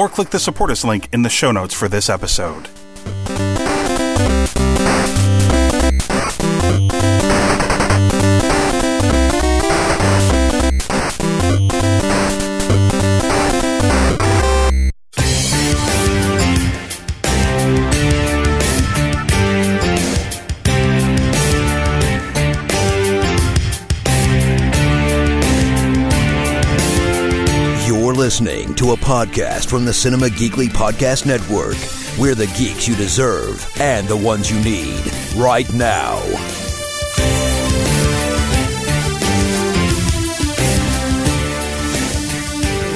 or click the support us link in the show notes for this episode. To a podcast from the Cinema Geekly Podcast Network. We're the geeks you deserve and the ones you need right now.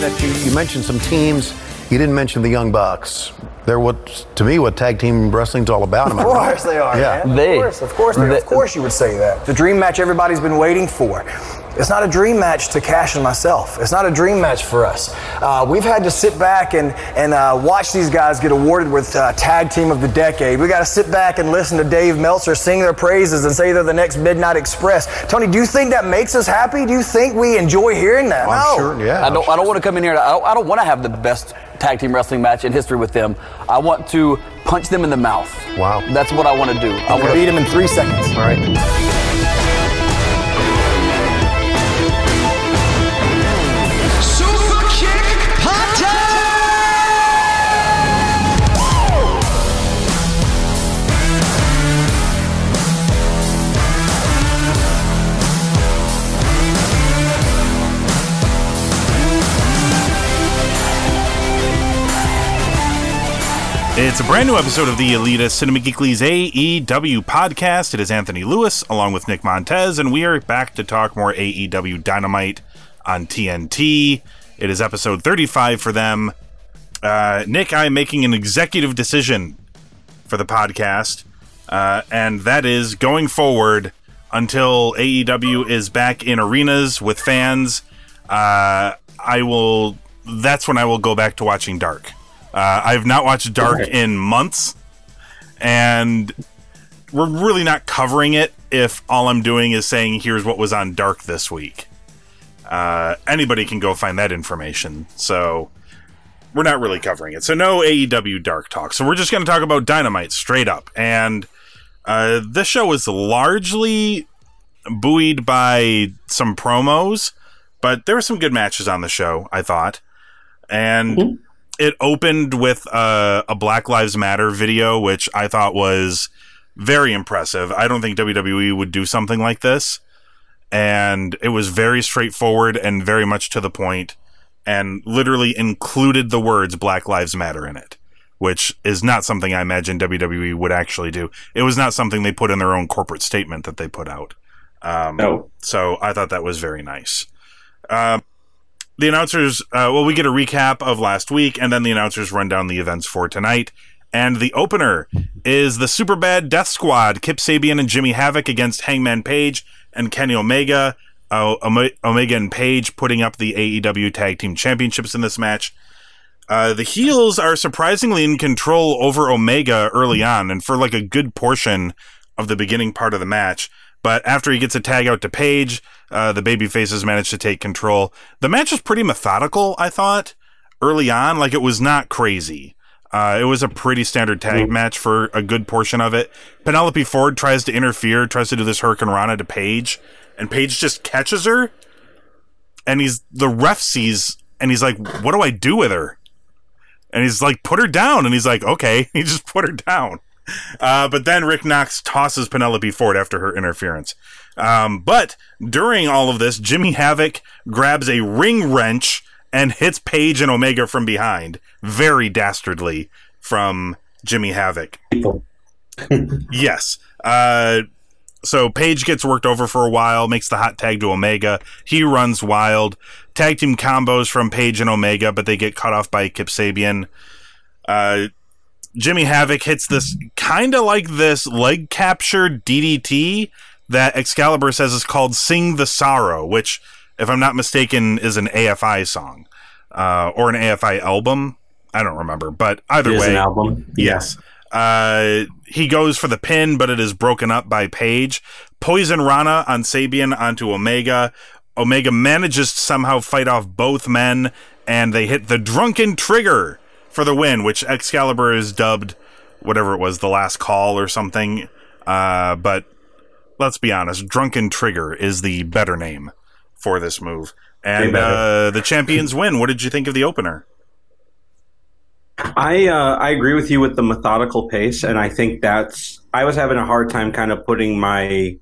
that you, you mentioned some teams. You didn't mention the Young Bucks. They're what, to me, what tag team wrestling's all about. Am I Of right? course they are, Yeah. man. They- of course, of course, they, they- of course you would say that. The dream match everybody's been waiting for. It's not a dream match to Cash and myself. It's not a dream match for us. Uh, we've had to sit back and and uh, watch these guys get awarded with uh, Tag Team of the Decade. We got to sit back and listen to Dave Meltzer sing their praises and say they're the next Midnight Express. Tony, do you think that makes us happy? Do you think we enjoy hearing that? I'm no. sure, yeah. I don't. I don't want to come in here. I don't, I don't want to have the best tag team wrestling match in history with them. I want to punch them in the mouth. Wow. That's what I want to do. I I'm want gonna beat them in three seconds. All right. It's a brand new episode of the Elitist Cinema Geekly's AEW podcast. It is Anthony Lewis along with Nick Montes, and we are back to talk more AEW Dynamite on TNT. It is episode 35 for them. Uh, Nick, I am making an executive decision for the podcast, uh, and that is going forward until AEW is back in arenas with fans. Uh, I will. That's when I will go back to watching Dark. Uh, I've not watched Dark in months, and we're really not covering it if all I'm doing is saying, here's what was on Dark this week. Uh, anybody can go find that information. So we're not really covering it. So no AEW Dark talk. So we're just going to talk about Dynamite straight up. And uh, this show was largely buoyed by some promos, but there were some good matches on the show, I thought. And it opened with uh, a Black Lives Matter video, which I thought was very impressive. I don't think WWE would do something like this. And it was very straightforward and very much to the point, and literally included the words Black Lives Matter in it, which is not something I imagine WWE would actually do. It was not something they put in their own corporate statement that they put out. Um, No. So I thought that was very nice. Um, the announcers, uh, well, we get a recap of last week, and then the announcers run down the events for tonight. And the opener is the Super Bad Death Squad, Kip Sabian and Jimmy Havoc against Hangman Page and Kenny Omega. Uh, Omega and Page putting up the AEW Tag Team Championships in this match. Uh, the heels are surprisingly in control over Omega early on, and for like a good portion of the beginning part of the match. But after he gets a tag out to Page, uh, the baby faces manage to take control. The match was pretty methodical, I thought, early on. Like it was not crazy. Uh, it was a pretty standard tag match for a good portion of it. Penelope Ford tries to interfere, tries to do this Hurricanrana to Page, and Page just catches her. And he's the ref sees, and he's like, "What do I do with her?" And he's like, "Put her down." And he's like, "Okay." He just put her down. Uh, but then Rick Knox tosses Penelope Ford after her interference. Um, but during all of this, Jimmy Havoc grabs a ring wrench and hits Page and Omega from behind. Very dastardly from Jimmy Havoc. yes. Uh, so Page gets worked over for a while, makes the hot tag to Omega. He runs wild. Tag team combos from Page and Omega, but they get cut off by Kip Sabian. Uh, Jimmy Havoc hits this kind of like this leg capture DDT that Excalibur says is called "Sing the Sorrow," which, if I'm not mistaken, is an AFI song uh, or an AFI album. I don't remember, but either It is way, an album. Yes. Uh, he goes for the pin, but it is broken up by Page. Poison Rana on Sabian onto Omega. Omega manages to somehow fight off both men, and they hit the drunken trigger for the win, which Excalibur is dubbed whatever it was, the last call or something. Uh, but let's be honest, drunken trigger is the better name for this move. And uh, the champions win. What did you think of the opener? I uh, I agree with you with the methodical pace, and I think that's I was having a hard time kind of putting my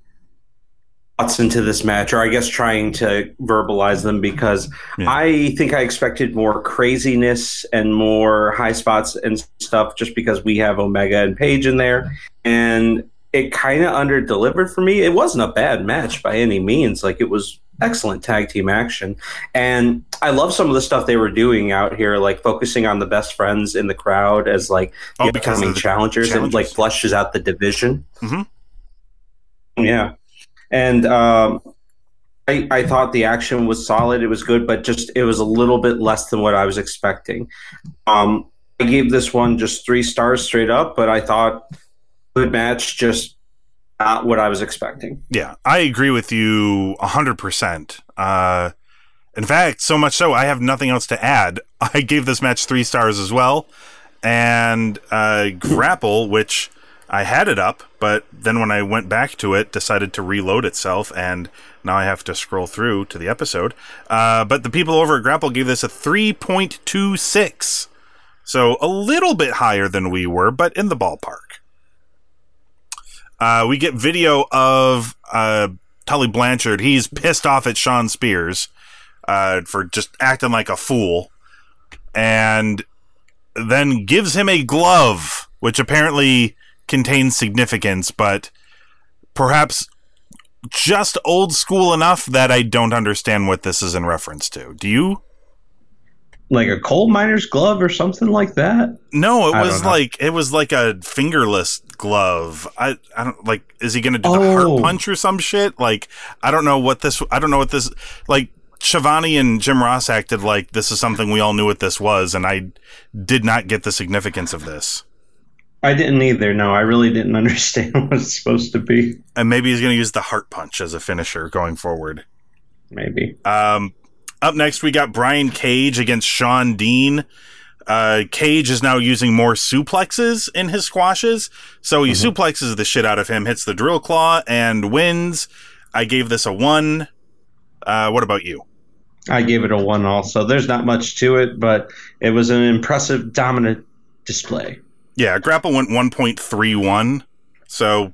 thoughts into this match, or I guess trying to verbalize them because Yeah. I think I expected more craziness and more high spots and stuff, just because we have Omega and Page in there, and it kind of under delivered for me. It wasn't a bad match by any means; like it was excellent tag team action. And I love some of the stuff they were doing out here, like focusing on the best friends in the crowd as like Oh, of upcoming challengers, and like flushes out the division. Mhm. Yeah, and um, I I thought the action was solid. It was good, but just it was a little bit less than what I was expecting. Um, I gave this one just three stars straight up, but I thought good match, just not what I was expecting. Yeah, I agree with you 100%. Uh, in fact, so much so, I have nothing else to add. I gave this match three stars as well. And uh, Grapple, which I had it up, but then when I went back to it, decided to reload itself, and now I have to scroll through to the episode. Uh, but the people over at Grapple gave this a 3.26. So a little bit higher than we were, but in the ballpark. Uh, we get video of uh, Tully Blanchard. He's pissed off at Shawn Spears uh, for just acting like a fool, and then gives him a glove, which apparently contains significance, but perhaps just old school enough that I don't understand what this is in reference to. Do you? Like a coal miner's glove or something like that. No, it I was like it was like a fingerless glove. I I don't like is he going to do the heart Oh. punch or some shit? Like I don't know what this I don't know what this like Schiavone and Jim Ross acted like this is something we all knew what this was and I did not get the significance of this. I didn't either. No, I really didn't understand what it's supposed to be. And maybe he's going to use the heart punch as a finisher going forward. Maybe. Um, up next, we got Brian Cage against Sean Dean. Uh, Cage is now using more suplexes in his squashes. So he suplexes the shit out of him, hits the drill claw, and wins. I gave this a one. Uh, what about you? I gave it a one also. There's not much to it, but it was an impressive, dominant display. Yeah, Grapple went 1.31. So,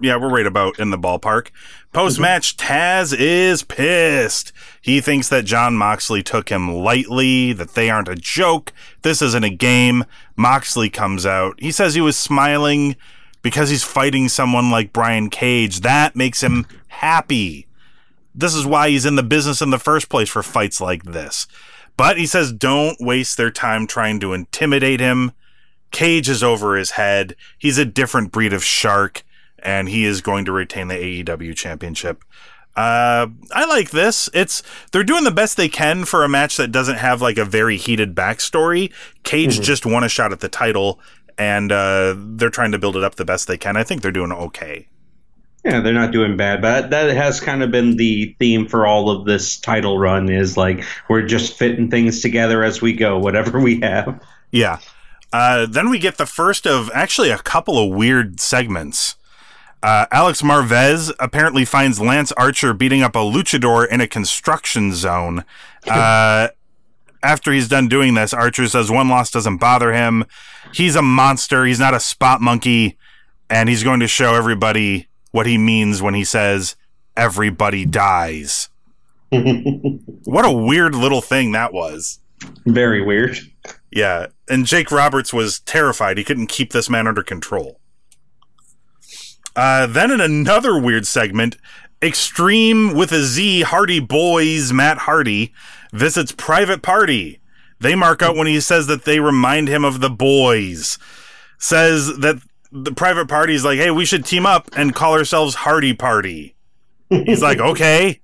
yeah, we're right about in the ballpark. Post match, Taz is pissed. He thinks that John Moxley took him lightly, that they aren't a joke. This isn't a game. Moxley comes out. He says he was smiling because he's fighting someone like Brian Cage. That makes him happy. This is why he's in the business in the first place for fights like this. But he says don't waste their time trying to intimidate him. Cage is over his head. He's a different breed of shark, and he is going to retain the AEW championship. Uh, I like this. It's they're doing the best they can for a match that doesn't have like a very heated backstory. Cage just won a shot at the title, and uh, they're trying to build it up the best they can. I think they're doing okay. Yeah, they're not doing bad, but that has kind of been the theme for all of this title run is like we're just fitting things together as we go, whatever we have. Yeah. Uh, then we get the first of actually a couple of weird segments. Uh, Alex Marvez apparently finds Lance Archer beating up a luchador in a construction zone. Uh, after he's done doing this, Archer says one loss doesn't bother him. He's a monster. He's not a spot monkey. And he's going to show everybody what he means when he says, everybody dies. what a weird little thing that was. Very weird. Yeah, and Jake Roberts was terrified. He couldn't keep this man under control. Uh, then in another weird segment, Extreme with a Z Hardy Boys Matt Hardy visits private party. They mark out when he says that they remind him of the boys. says that the private party is like, hey, we should team up and call ourselves Hardy Party. He's like, okay.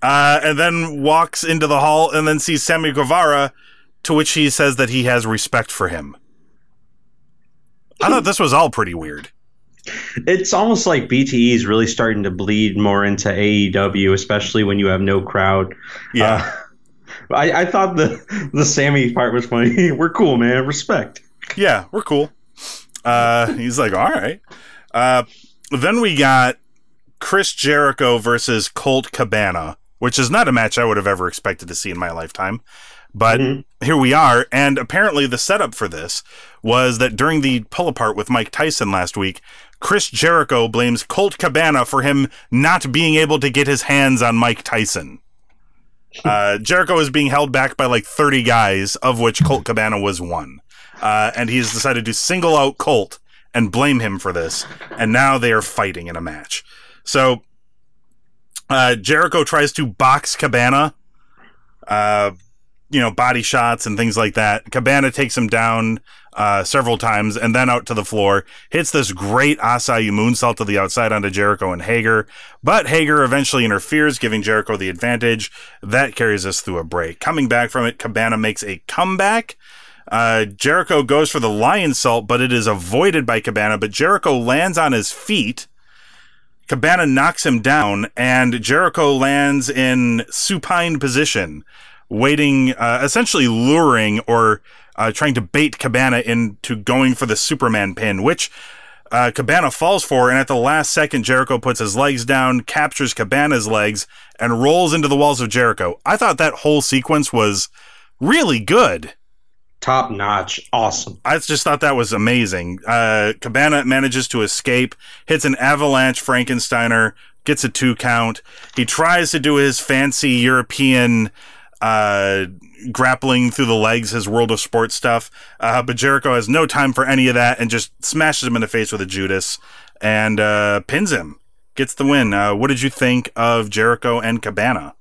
Uh, and then walks into the hall and then sees Sammy Guevara, to which he says that he has respect for him. I thought this was all pretty weird. It's almost like BTE is really starting to bleed more into AEW, especially when you have no crowd. Yeah. Uh, I, I thought the the Sammy part was funny. We're cool, man. Respect. Yeah, we're cool. Uh, he's like, all right. Uh, then we got Chris Jericho versus Colt Cabana, which is not a match I would have ever expected to see in my lifetime. But here we are. And apparently, the setup for this was that during the pull apart with Mike Tyson last week, Chris Jericho blames Colt Cabana for him not being able to get his hands on Mike Tyson. Uh, Jericho is being held back by like 30 guys, of which Colt Cabana was one. Uh, and he's decided to single out Colt and blame him for this. And now they are fighting in a match. So uh, Jericho tries to box Cabana, uh, you know, body shots and things like that. Cabana takes him down uh, several times and then out to the floor. Hits this great Asai moonsault to the outside onto Jericho and Hager. But Hager eventually interferes, giving Jericho the advantage. That carries us through a break. Coming back from it, Cabana makes a comeback. Uh, Jericho goes for the Lionsault, but it is avoided by Cabana. But Jericho lands on his feet. Cabana knocks him down, and Jericho lands in supine position, waiting, uh, essentially luring or uh, trying to bait Cabana into going for the Superman pin, which uh, Cabana falls for. And at the last second, Jericho puts his legs down, captures Cabana's legs, and rolls into the walls of Jericho. I thought that whole sequence was really good. Top notch. Awesome. I just thought that was amazing. Uh, Cabana manages to escape, hits an avalanche Frankensteiner, gets a two count. He tries to do his fancy European uh, grappling through the legs, his World of sports stuff. Uh, but Jericho has no time for any of that and just smashes him in the face with a Judas and uh, pins him. Gets the win. Uh, what did you think of Jericho and Cabana?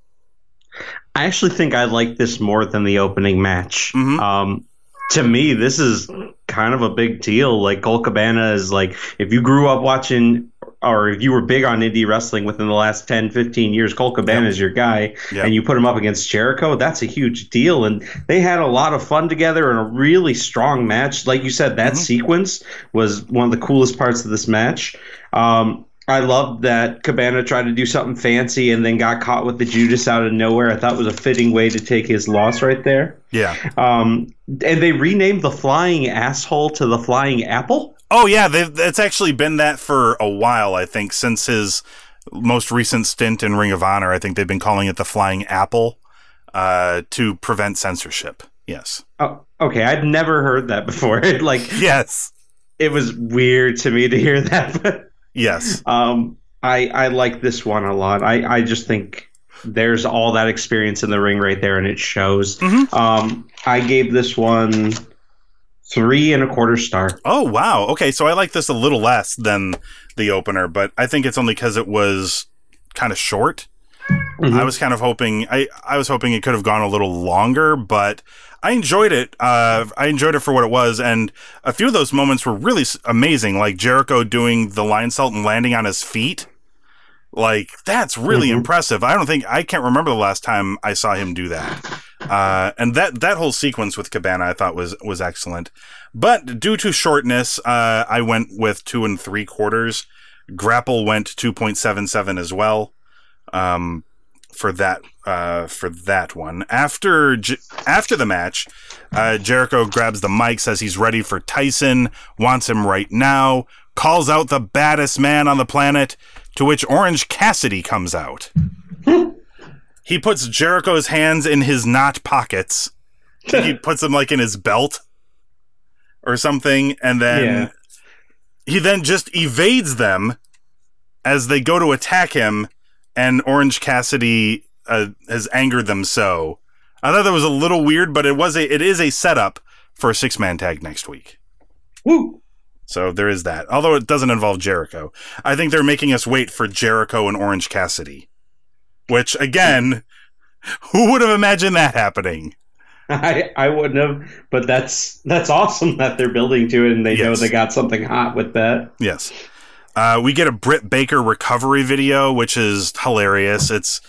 I actually think I like this more than the opening match. Um, to me, this is kind of a big deal. Like Colt Cabana is like, if you grew up watching or if you were big on indie wrestling within the last 10, 15 years, Colt Cabana is your guy, Yep. and you put him up against Jericho, that's a huge deal. And they had a lot of fun together in a really strong match. Like you said, that sequence was one of the coolest parts of this match. Um, I loved that Cabana tried to do something fancy and then got caught with the Judas out of nowhere. I thought it was a fitting way to take his loss right there. Yeah. Um, and they renamed the flying asshole to the flying apple. Oh yeah, they've, it's actually been that for a while. I think since his most recent stint in Ring of Honor, I think they've been calling it the Flying Apple uh, to prevent censorship. Yes, Oh, okay. I'd never heard that before. Like yes, it was weird to me to hear that, but yes. um, I I like this one a lot. I I just think there's all that experience in the ring right there, and it shows. Um, I gave this one three and a quarter star. Oh wow. Okay, so I like this a little less than the opener, but I think it's only because it was kind of short. I was kind of hoping I I was hoping it could have gone a little longer, but I enjoyed it. Uh, I enjoyed it for what it was, and a few of those moments were really amazing, like Jericho doing the Lionsault and landing on his feet. Like that's really impressive. I don't think I can't remember the last time I saw him do that. Uh, and that that whole sequence with Cabana I thought was was excellent. But due to shortness, uh, I went with two and three quarters. Grapple went two point seven seven as well. Um, for that uh, for that one. After J- after the match, uh, Jericho grabs the mic, says he's ready for Tyson, wants him right now, calls out the baddest man on the planet. To which Orange Cassidy comes out. he puts Jericho's hands in his not pockets. he puts them like in his belt or something, and then Yeah. he then just evades them as they go to attack him, and Orange Cassidy uh, has angered them so. I thought that was a little weird, but it was a it is a setup for a six man tag next week. Woo! So there is that. Although it doesn't involve Jericho. I think they're making us wait for Jericho and Orange Cassidy. Which again, who would have imagined that happening? I, I wouldn't have, but that's that's awesome that they're building to it and they know they got something hot with that. Yes. Uh, we get a Britt Baker recovery video, which is hilarious. It's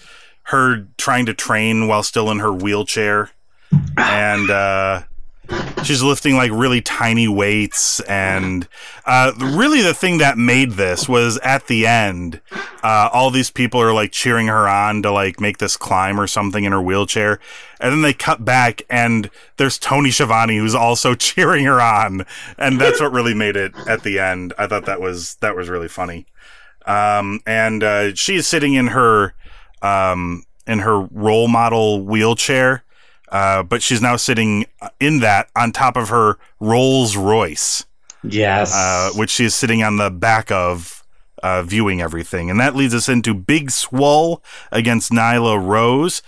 her trying to train while still in her wheelchair. And uh, she's lifting like really tiny weights. And uh, really, the thing that made this was at the end, uh, all these people are like cheering her on to like make this climb or something in her wheelchair. And then they cut back, and there's Tony Schiavone who's also cheering her on, and that's what really made it at the end. I thought that was that was really funny. Um, and uh, she's sitting in her um, in her role model wheelchair, uh, but she's now sitting in that on top of her Rolls Royce Yes. uh, which she is sitting on the back of, uh, viewing everything. And that leads us into Big Swole against Nyla Rose.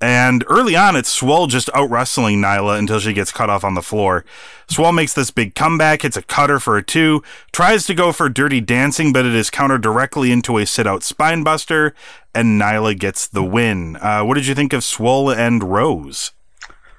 And early on, it's Swole just out wrestling Nyla until she gets cut off on the floor. Swole makes this big comeback, hits a cutter for a two, tries to go for dirty dancing, but it is countered directly into a sit out spine buster, and Nyla gets the win. Uh, what did you think of Swole and Rose?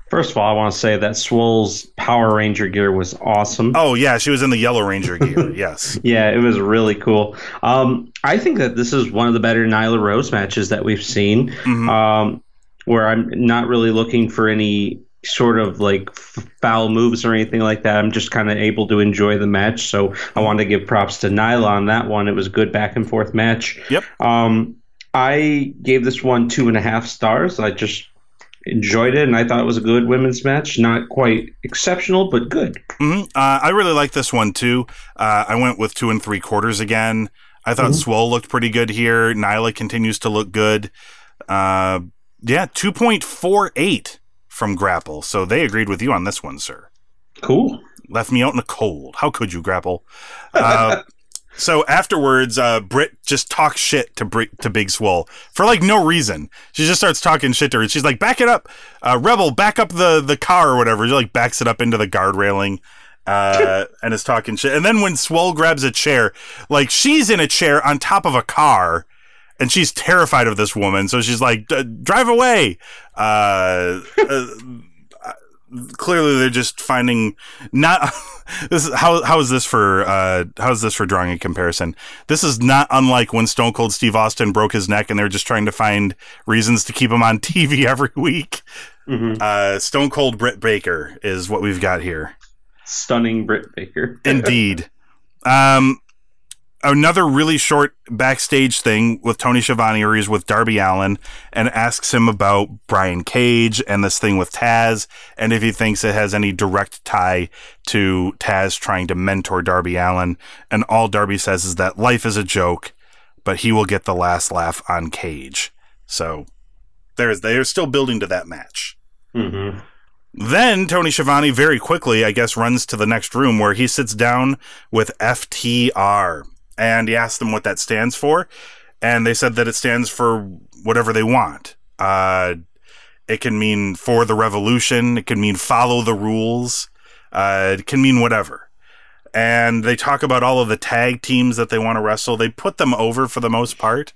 First of all, I want to say that Swole's Power Ranger gear was awesome. Oh, yeah, she was in the Yellow Ranger gear. yes. Yeah, it was really cool. Um, I think that this is one of the better Nyla Rose matches that we've seen, um, where I'm not really looking for any sort of like foul moves or anything like that. I'm just kind of able to enjoy the match. So I want to give props to Nyla on that one. It was a good back and forth match. Yep. Um, I gave this one two and a half stars. I just enjoyed it, and I thought it was a good women's match. Not quite exceptional, but good. hmm Uh, I really like this one too. Uh, I went with two and three quarters again. I thought Swole looked pretty good here. Nyla continues to look good. Uh, yeah, two point four eight from Grapple. So they agreed with you on this one, sir. Cool. Left me out in the cold. How could you, Grapple? Uh, so afterwards, uh, Britt just talks shit to Bri- to Big Swole for like no reason. She just starts talking shit to her. She's like, "Back it up, uh, Rebel! Back up the the car or whatever." She like backs it up into the guard railing. Uh, and is talking shit. And then when Swole grabs a chair, like she's in a chair on top of a car, and she's terrified of this woman. So she's like, "D- "Drive away!" Uh, uh, clearly, they're just finding not. this is, how how is this for uh, how is this for drawing a comparison? This is not unlike when Stone Cold Steve Austin broke his neck, and they're just trying to find reasons to keep him on TV every week. Uh, Stone Cold Britt Baker is what we've got here. Stunning Britt Baker. Indeed. Um, another really short backstage thing with Tony Schiavone, or he's with Darby Allin, and asks him about Brian Cage and this thing with Taz, and if he thinks it has any direct tie to Taz trying to mentor Darby Allin. And all Darby says is that life is a joke, but he will get the last laugh on Cage. So there's they're still building to that match. Mm-hmm. Then Tony Schiavone very quickly, I guess, runs to the next room where he sits down with FTR and he asked them what that stands for. And they said that it stands for whatever they want. Uh, it can mean for the revolution, it can mean follow the rules, uh, it can mean whatever. And they talk about all of the tag teams that they want to wrestle. They put them over for the most part.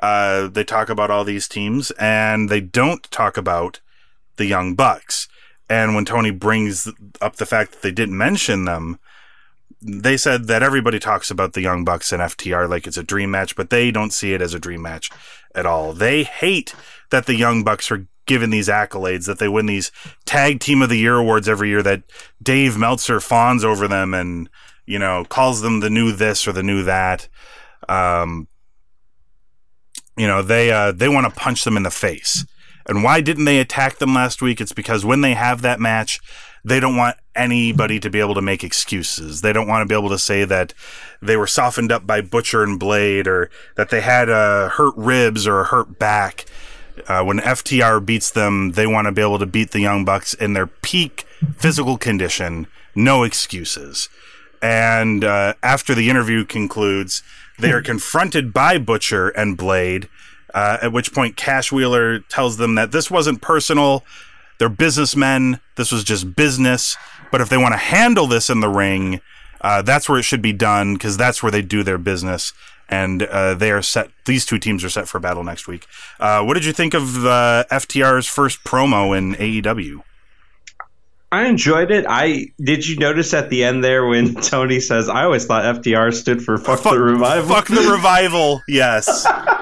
Uh, they talk about all these teams and they don't talk about the Young Bucks. And when Tony brings up the fact that they didn't mention them, they said that everybody talks about the Young Bucks and FTR like it's a dream match, but they don't see it as a dream match at all. They hate that the Young Bucks are given these accolades, that they win these Tag Team of the Year awards every year, that Dave Meltzer fawns over them and, you know, calls them the new this or the new that. Um, you know, they uh, they want to punch them in the face. And why didn't they attack them last week? It's because when they have that match, they don't want anybody to be able to make excuses. They don't want to be able to say that they were softened up by Butcher and Blade or that they had uh, hurt ribs or a hurt back. Uh, when FTR beats them, they want to be able to beat the Young Bucks in their peak physical condition. No excuses. And uh, after the interview concludes, they are confronted by Butcher and Blade. Uh, at which point, Cash Wheeler tells them that this wasn't personal. They're businessmen. This was just business. But if they want to handle this in the ring, uh, that's where it should be done because that's where they do their business. And uh, they are set. These two teams are set for battle next week. Uh, what did you think of uh, FTR's first promo in AEW? I enjoyed it. I did you notice at the end there when Tony says, "I always thought FTR stood for fuck, the revival." Fuck the revival. Yes.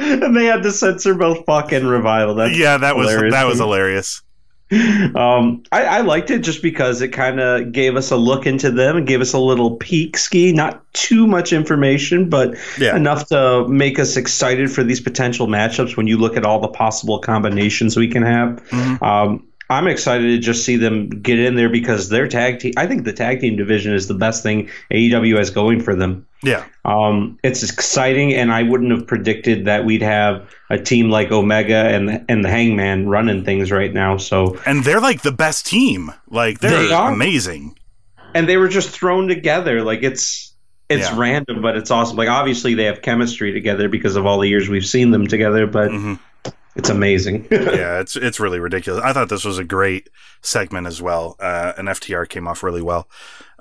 and they had to censor both fuck and revival. That's yeah, that was hilarious that was hilarious. Um, I, I liked it just because it kind of gave us a look into them and gave us a little peek ski. Not too much information, but Yeah. enough to make us excited for these potential matchups. When you look at all the possible combinations we can have, Mm-hmm. um, I'm excited to just see them get in there because their tag team. I think the tag team division is the best thing AEW has going for them. Yeah. Um, it's exciting, and I wouldn't have predicted that we'd have a team like Omega and and the Hangman running things right now. So And they're like the best team. Like they're They amazing. and they were just thrown together like it's it's Yeah. random but it's awesome like obviously they have chemistry together because of all the years we've seen them together but Mhm. it's amazing yeah, it's it's really ridiculous. I thought this was a great segment as well, uh, and FTR came off really well.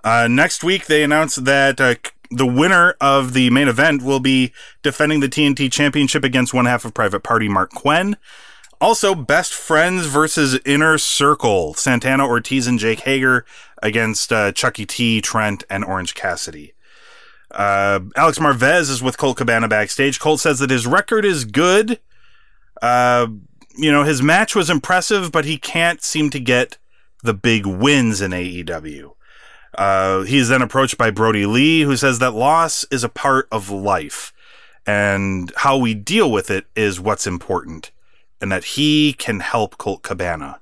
Uh, next week, they announced that uh, the winner of the main event will be defending the TNT Championship against one half of Private Party, Marq Quen. Also, Best Friends versus Inner Circle, Santana Ortiz and Jake Hager against uh, Chucky T, Trent, and Orange Cassidy. Uh, Alex Marvez is with Colt Cabana backstage. Colt says that his record is good. Uh, you know, his match was impressive, but he can't seem to get the big wins in AEW. Uh, he is then approached by Brodie Lee, who says that loss is a part of life, and how we deal with it is what's important, and that he can help Colt Cabana.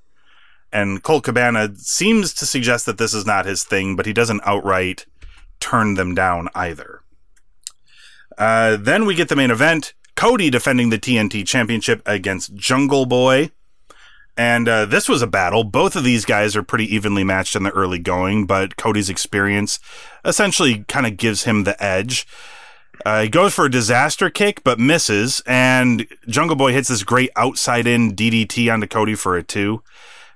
And Colt Cabana seems to suggest that this is not his thing, but he doesn't outright turn them down either. Uh, then we get the main event Cody defending the TNT Championship against Jungle Boy. And uh, this was a battle. Both of these guys are pretty evenly matched in the early going, but Cody's experience essentially kind of gives him the edge. Uh, he goes for a disaster kick, but misses, and Jungle Boy hits this great outside in DDT onto Cody for a two.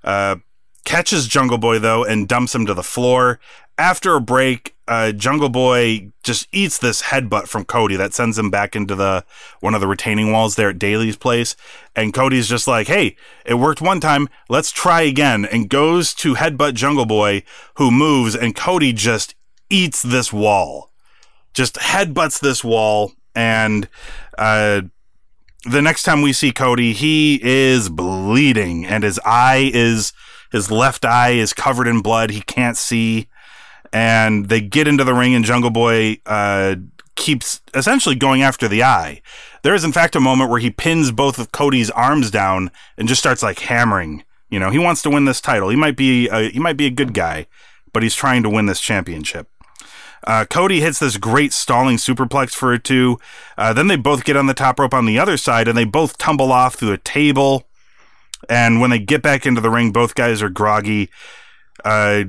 Uh, catches Jungle Boy though and dumps him to the floor. After a break, uh, Jungle Boy just eats this headbutt from Cody that sends him back into the one of the retaining walls there at Daily's Place. And Cody's just like, "Hey, it worked one time. Let's try again." And goes to headbutt Jungle Boy, who moves, and Cody just eats this wall, just headbutts this wall, and uh, the next time we see Cody, he is bleeding and his eye is his left eye is covered in blood. He can't see. And they get into the ring, and Jungle Boy uh, keeps essentially going after the eye. There is, in fact, a moment where he pins both of Cody's arms down and just starts like hammering. You know, he wants to win this title. He might be a, he might be a good guy, but he's trying to win this championship. Uh, Cody hits this great stalling superplex for a two. Uh, then they both get on the top rope on the other side, and they both tumble off through a table. And when they get back into the ring, both guys are groggy. Uh,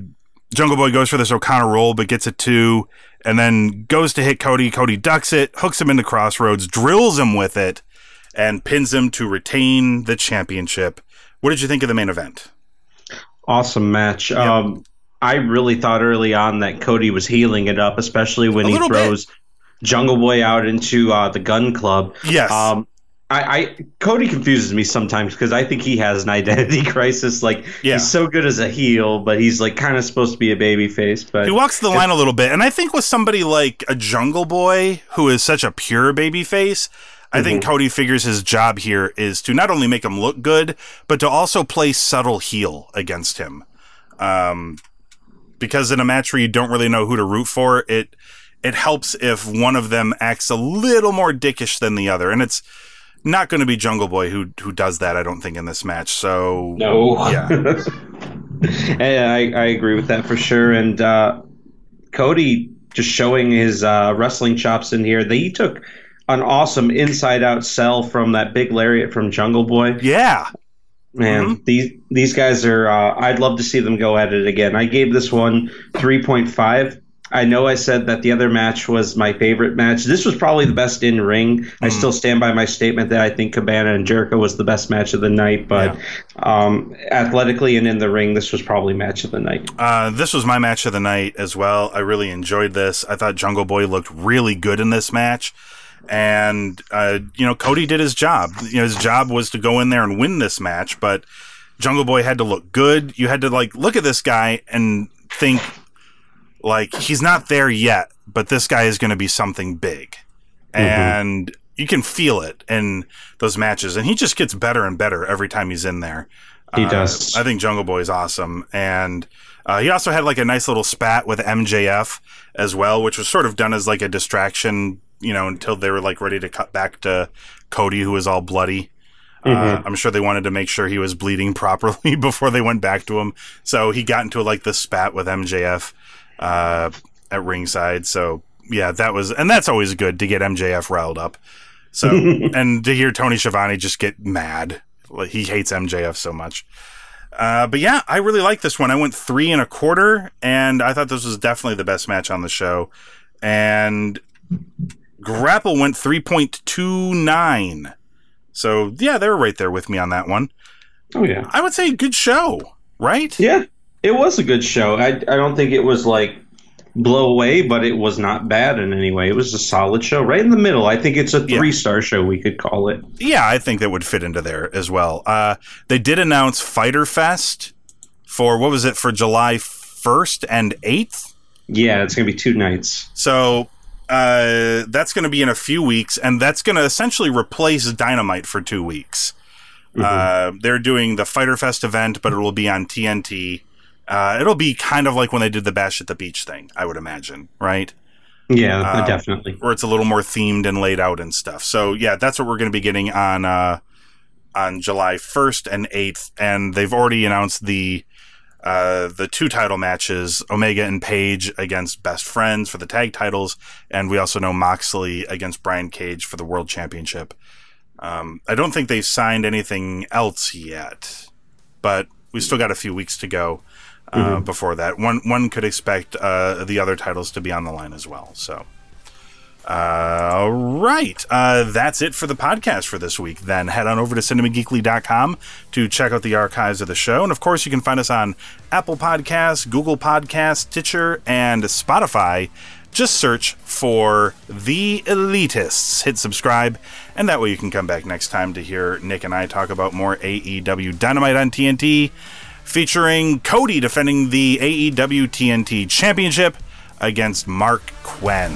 Jungle Boy goes for this O'Connor roll, but gets a two, and then goes to hit Cody. Cody ducks it, hooks him into Crossroads, drills him with it, and pins him to retain the championship. What did you think of the main event? awesome match um i really thought early on that cody was healing it up especially when A he little bit. throws jungle boy out into uh, the gun club Yes. um I, I Cody confuses me sometimes because I think he has an identity crisis. Like Yeah. he's so good as a heel, but he's like kind of supposed to be a baby face. But He walks the line a little bit, and I think with somebody like a Jungle Boy who is such a pure baby face, I think Cody figures his job here is to not only make him look good, but to also play subtle heel against him. Um, because in a match where you don't really know who to root for, it it helps if one of them acts a little more dickish than the other, and it's not going to be Jungle Boy who who does that. I don't think in this match. So no, yeah, Yeah, I, I agree with that for sure. And uh, Cody just showing his uh, wrestling chops in here. They took an awesome inside out sell from that big lariat from Jungle Boy. yeah. Man, these these guys are. Uh, I'd love to see them go at it again. I gave this one three point five. I know I said that the other match was my favorite match. This was probably the best in ring. I still stand by my statement that I think Cabana and Jericho was the best match of the night. But um, athletically and in the ring, this was probably match of the night. Uh, this was my match of the night as well. I really enjoyed this. I thought Jungle Boy looked really good in this match. And, uh, you know, Cody did his job. You know, his job was to go in there and win this match, but Jungle Boy had to look good. You had to like look at this guy and think like he's not there yet, but this guy is going to be something big. And you can feel it in those matches and he just gets better and better every time he's in there. He Uh, does. I think Jungle Boy is awesome and uh, he also had like a nice little spat with MJF as well, which was sort of done as like a distraction, you know, until they were like ready to cut back to Cody, who was all bloody. Uh, I'm sure they wanted to make sure he was bleeding properly before they went back to him. So he got into like this spat with MJF uh, at ringside. So yeah, that was, and that's always good to get MJF riled up. So and to hear Tony Schiavone just get mad, like he hates MJF so much. Uh, but yeah, I really like this one. I went three and a quarter, and I thought this was definitely the best match on the show. And Grapple went 3.29. So yeah, they were right there with me on that one. Oh yeah. I would say good show, right? Yeah, it was a good show. I I don't think it was like blow away, but it was not bad in any way. It was a solid show, right in the middle. I think it's a Yeah. three star show. We could call it. Yeah, I think that would fit into there as well. Uh, they did announce Fighter Fest for what was it for July 1st and 8th? Yeah, it's gonna be two nights. So uh, that's going to be in a few weeks, and that's going to essentially replace Dynamite for two weeks. Uh, they're doing the Fighter Fest event, but it will be on TNT. Uh, it'll be kind of like when they did the Bash at the Beach thing, I would imagine, right? Yeah, Uh, definitely. Where it's a little more themed and laid out and stuff. So yeah, that's what we're going to be getting on uh, on July 1st and 8th, and they've already announced the uh, the two title matches, Omega and Page against Best Friends for the tag titles, and we also know Moxley against Brian Cage for the World Championship. Um, I don't think they've signed anything else yet, but we still got a few weeks to go uh, before that. One one could expect uh, the other titles to be on the line as well. So. All right. Uh, that's it for the podcast for this week. Then head on over to cinemageekly.com to check out the archives of the show. And of course, you can find us on Apple Podcasts, Google Podcasts, Stitcher, and Spotify. Just search for The Elitists. Hit subscribe, and that way you can come back next time to hear Nick and I talk about more AEW Dynamite on TNT, featuring Cody defending the AEW TNT Championship against Marq Quen.